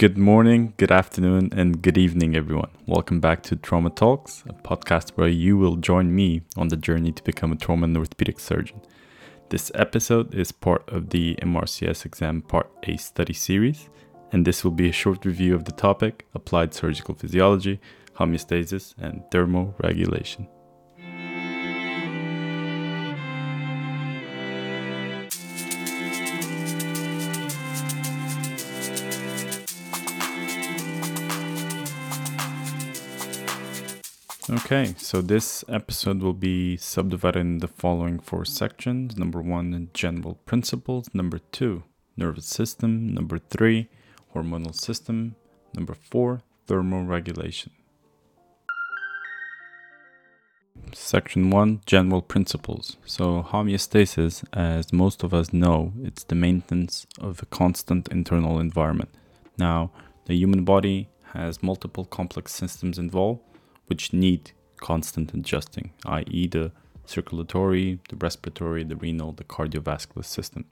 Good morning, good afternoon, and good evening, everyone. Welcome back to Trauma Talks, a podcast where you will join me on the journey to become a trauma and orthopedic surgeon. This episode is part of the MRCS exam Part A study series, and this will be a short review of the topic applied surgical physiology, homeostasis, and thermoregulation. Okay, so this episode will be subdivided in the following four sections. Number one, general principles. Number two, nervous system. Number three, hormonal system. Number four, thermoregulation. Section 1 General Principles. So, homeostasis, as most of us know, it's the maintenance of a constant internal environment. Now, the human body has multiple complex systems involved which need constant adjusting, i.e., the circulatory, the respiratory, the renal, the cardiovascular system.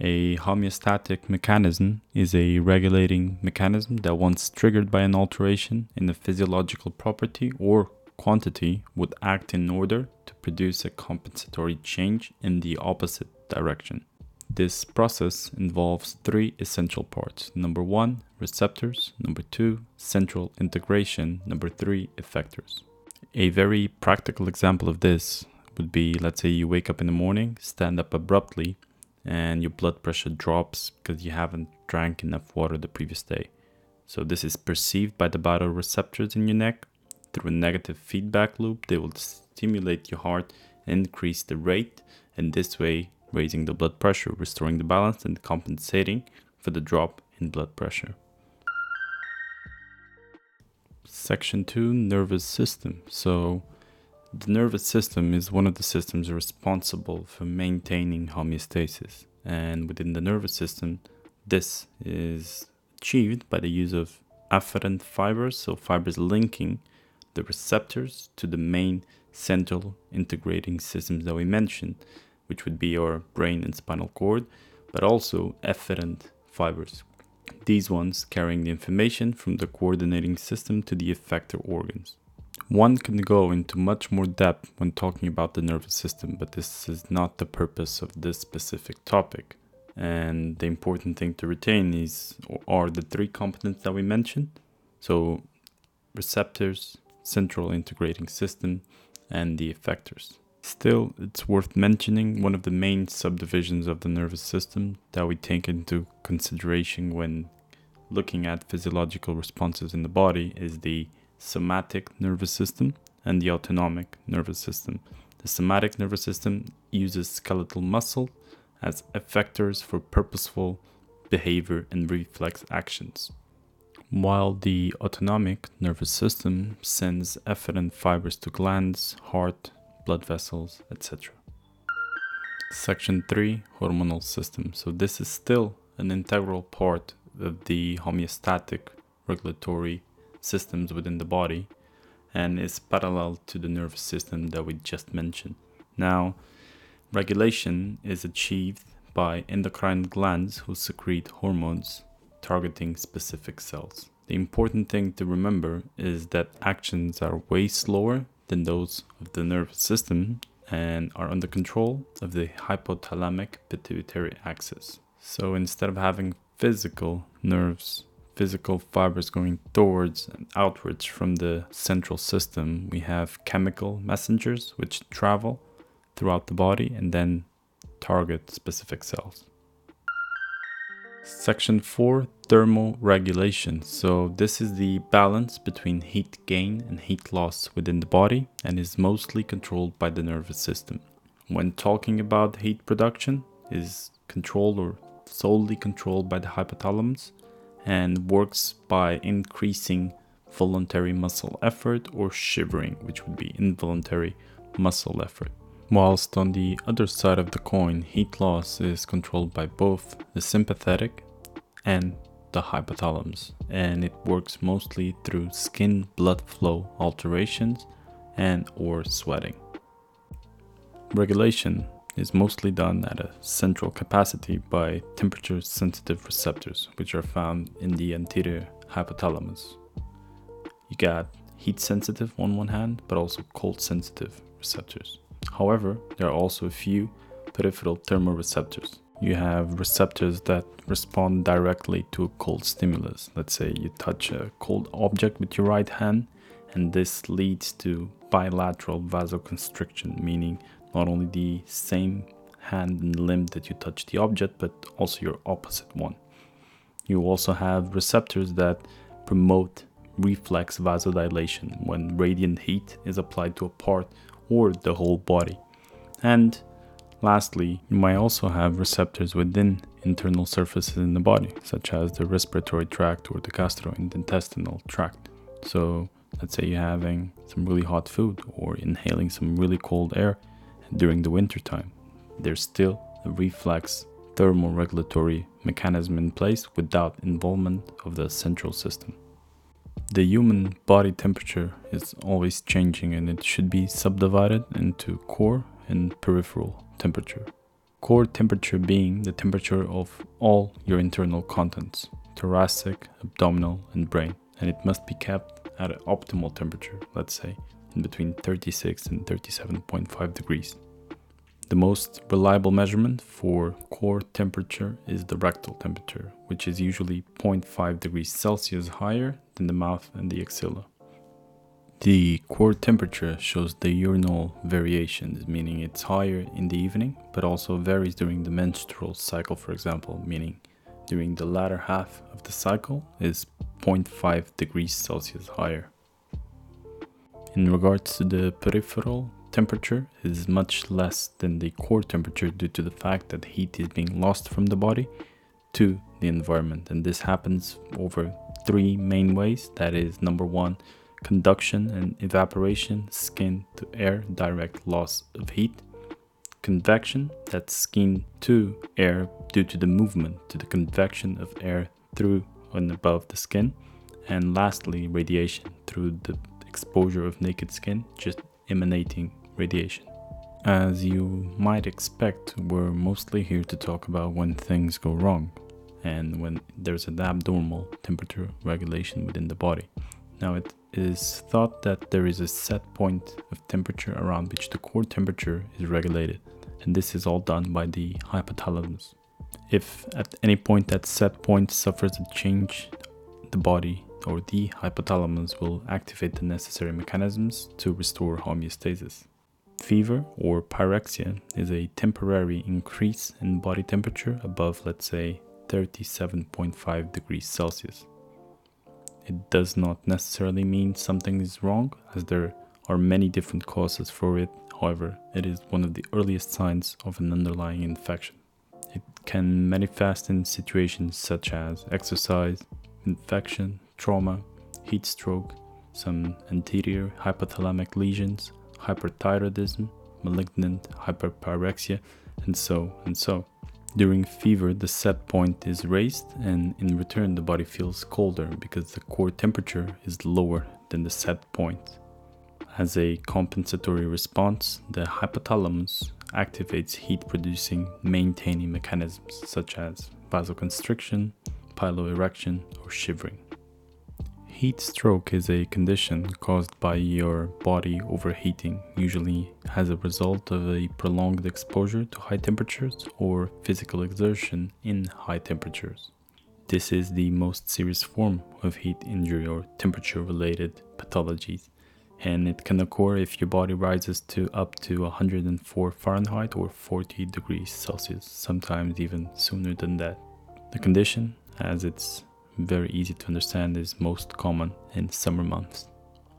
A homeostatic mechanism is a regulating mechanism that, once triggered by an alteration in a physiological property or quantity, would act in order to produce a compensatory change in the opposite direction. This process involves three essential parts. Number one, receptors. Number two, central integration. Number three, effectors. A very practical example of this would be let's say you wake up in the morning, stand up abruptly, and your blood pressure drops because you haven't drank enough water the previous day. So, this is perceived by the baroreceptors in your neck. Through a negative feedback loop, they will stimulate your heart, increase the rate, and this way raising the blood pressure, restoring the balance, and compensating for the drop in blood pressure. Section 2 Nervous System. So, the nervous system is one of the systems responsible for maintaining homeostasis. And within the nervous system, this is achieved by the use of afferent fibers, so fibers linking the receptors to the main central integrating systems that we mentioned, which would be our brain and spinal cord, but also efferent fibers. These ones carrying the information from the coordinating system to the effector organs. One can go into much more depth when talking about the nervous system, but this is not the purpose of this specific topic. And the important thing to retain is are the three components that we mentioned. So receptors, central integrating system, and the effectors. Still, it's worth mentioning one of the main subdivisions of the nervous system that we take into consideration when looking at physiological responses in the body is the somatic nervous system and the autonomic nervous system. The somatic nervous system uses skeletal muscle as effectors for purposeful behavior and reflex actions, while the autonomic nervous system sends efferent fibers to glands, heart, blood vessels, etc. Section 3 Hormonal System. So, this is still an integral part of the homeostatic regulatory systems within the body and is parallel to the nervous system that we just mentioned. Now, regulation is achieved by endocrine glands who secrete hormones targeting specific cells. The important thing to remember is that actions are way slower than those of the nervous system and are under control of the hypothalamic pituitary axis. So instead of having physical nerves, physical fibers going towards and outwards from the central system, we have chemical messengers which travel throughout the body and then target specific cells. Section 4 Thermoregulation. So, this is the balance between heat gain and heat loss within the body and is mostly controlled by the nervous system. When talking about heat production, is controlled or solely controlled by the hypothalamus and works by increasing voluntary muscle effort or shivering, which would be involuntary muscle effort. Whilst on the other side of the coin, heat loss is controlled by both the sympathetic and the hypothalamus, and it works mostly through skin blood flow alterations and or sweating. Regulation is mostly done at a central capacity by temperature sensitive receptors, which are found in the anterior hypothalamus. You got heat sensitive on one hand, but also cold sensitive receptors. However, there are also a few peripheral thermoreceptors. You have receptors that respond directly to a cold stimulus. Let's say you touch a cold object with your right hand, and this leads to bilateral vasoconstriction, meaning not only the same hand and limb that you touch the object, but also your opposite one. You also have receptors that promote reflex vasodilation when radiant heat is applied to a part or the whole body. And lastly, you might also have receptors within internal surfaces in the body, such as the respiratory tract or the gastrointestinal tract. So, let's say you're having some really hot food or inhaling some really cold air during the winter time. There's still a reflex thermoregulatory mechanism in place without involvement of the central system. The human body temperature is always changing and it should be subdivided into core and peripheral temperature. Core temperature being the temperature of all your internal contents, thoracic, abdominal, and brain, and it must be kept at an optimal temperature, let's say, in between 36 and 37.5 degrees. The most reliable measurement for core temperature is the rectal temperature, which is usually 0.5 degrees Celsius higher than the mouth and the axilla. The core temperature shows the diurnal variations, meaning it's higher in the evening, but also varies during the menstrual cycle, for example, meaning during the latter half of the cycle is 0.5 degrees Celsius higher. In regards to the peripheral temperature is much less than the core temperature due to the fact that heat is being lost from the body to the environment. And this happens over three main ways that is, number one, conduction and evaporation, skin to air, direct loss of heat. Convection, that's skin to air due to the movement to the convection of air through and above the skin. And lastly, radiation through the exposure of naked skin, just emanating radiation. As you might expect, we're mostly here to talk about when things go wrong and when there's an abnormal temperature regulation within the body. Now, it is thought that there is a set point of temperature around which the core temperature is regulated, and this is all done by the hypothalamus. If at any point that set point suffers a change, the body or the hypothalamus will activate the necessary mechanisms to restore homeostasis. Fever or pyrexia is a temporary increase in body temperature above, let's say, 37.5 degrees Celsius. It does not necessarily mean something is wrong, as there are many different causes for it. However, it is one of the earliest signs of an underlying infection. It can manifest in situations such as exercise, infection, trauma, heat stroke, some anterior hypothalamic lesions, hyperthyroidism, malignant hyperpyrexia, and so and so. During fever, the set point is raised, and in return, the body feels colder because the core temperature is lower than the set point. As a compensatory response, the hypothalamus activates heat producing maintaining mechanisms such as vasoconstriction, piloerection, or shivering. Heat stroke is a condition caused by your body overheating, usually as a result of a prolonged exposure to high temperatures or physical exertion in high temperatures. This is the most serious form of heat injury or temperature related pathologies, and it can occur if your body rises to up to 104 Fahrenheit or 40 degrees Celsius, sometimes even sooner than that. The condition, as its very easy to understand, is most common in summer months.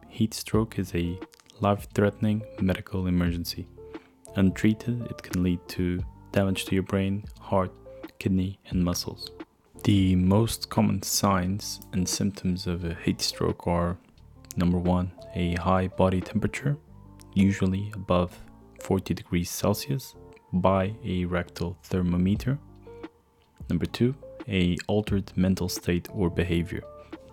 Heat stroke is a life threatening medical emergency. Untreated, it can lead to damage to your brain, heart, kidney, and muscles. The most common signs and symptoms of a heat stroke are number one, a high body temperature, usually above 40 degrees Celsius, by a rectal thermometer. Number two, a altered mental state or behavior.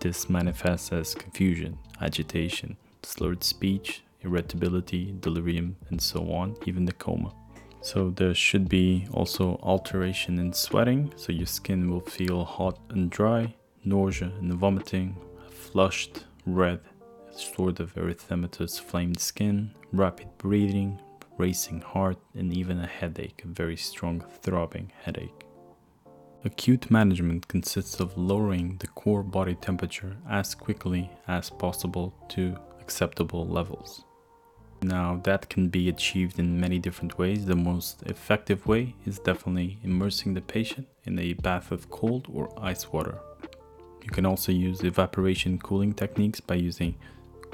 This manifests as confusion, agitation, slurred speech, irritability, delirium, and so on, even the coma. So there should be also alteration in sweating, so your skin will feel hot and dry, nausea and vomiting, flushed, red, sort of erythematous flamed skin, rapid breathing, racing heart, and even a headache, a very strong throbbing headache. Acute management consists of lowering the core body temperature as quickly as possible to acceptable levels. Now, that can be achieved in many different ways. The most effective way is definitely immersing the patient in a bath of cold or ice water. You can also use evaporation cooling techniques by using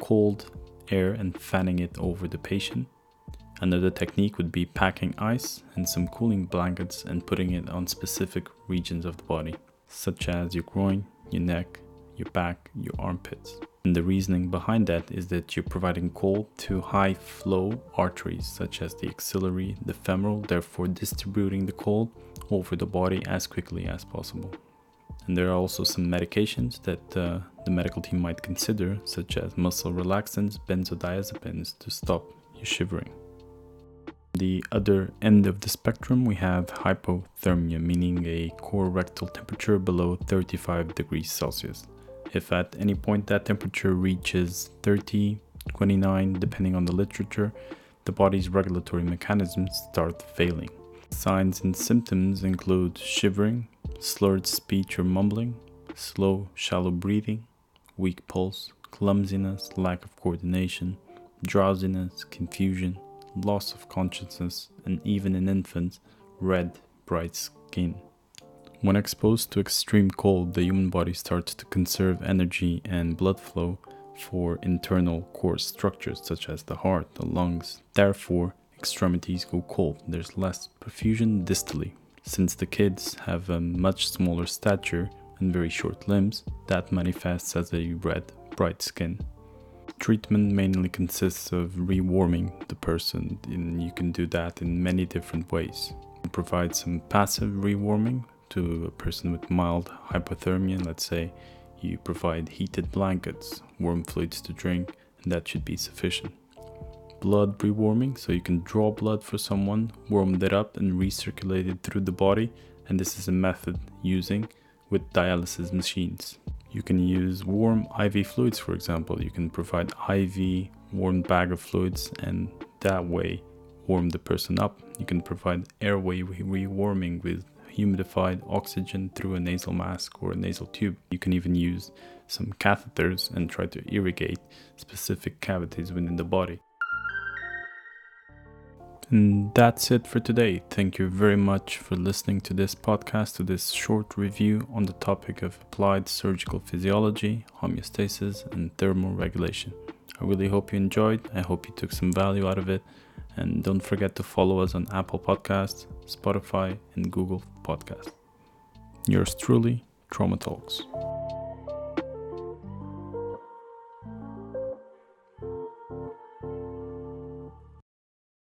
cold air and fanning it over the patient. Another technique would be packing ice and some cooling blankets and putting it on specific regions of the body, such as your groin, your neck, your back, your armpits. And the reasoning behind that is that you're providing cold to high flow arteries such as the axillary, the femoral, therefore distributing the cold over the body as quickly as possible. And there are also some medications that uh, the medical team might consider, such as muscle relaxants, benzodiazepines, to stop you shivering. The other end of the spectrum, we have hypothermia, meaning a core rectal temperature below 35 degrees Celsius. If at any point that temperature reaches 30, 29, depending on the literature, the body's regulatory mechanisms start failing. Signs and symptoms include shivering, slurred speech or mumbling, slow, shallow breathing, weak pulse, clumsiness, lack of coordination, drowsiness, confusion, loss of consciousness, and even in infants, red, bright skin. When exposed to extreme cold, the human body starts to conserve energy and blood flow for internal core structures such as the heart, the lungs. Therefore, extremities go cold. There's less perfusion distally. Since the kids have a much smaller stature and very short limbs, that manifests as a red, bright skin. Treatment mainly consists of rewarming the person, and you can do that in many different ways. You provide some passive rewarming to a person with mild hypothermia, let's say you provide heated blankets, warm fluids to drink, and that should be sufficient. Blood rewarming, so you can draw blood for someone, warm that up, and recirculate it through the body, and this is a method using with dialysis machines. You can use warm IV fluids, for example. You can provide IV warm bag of fluids, and that way warm the person up. You can provide airway rewarming with humidified oxygen through a nasal mask or a nasal tube. You can even use some catheters and try to irrigate specific cavities within the body. And that's it for today. Thank you very much for listening to this podcast, to this short review on the topic of applied surgical physiology, homeostasis, and thermal regulation. I really hope you enjoyed. I hope you took some value out of it. And don't forget to follow us on Apple Podcasts, Spotify, and Google Podcasts. Yours truly, Trauma Talks.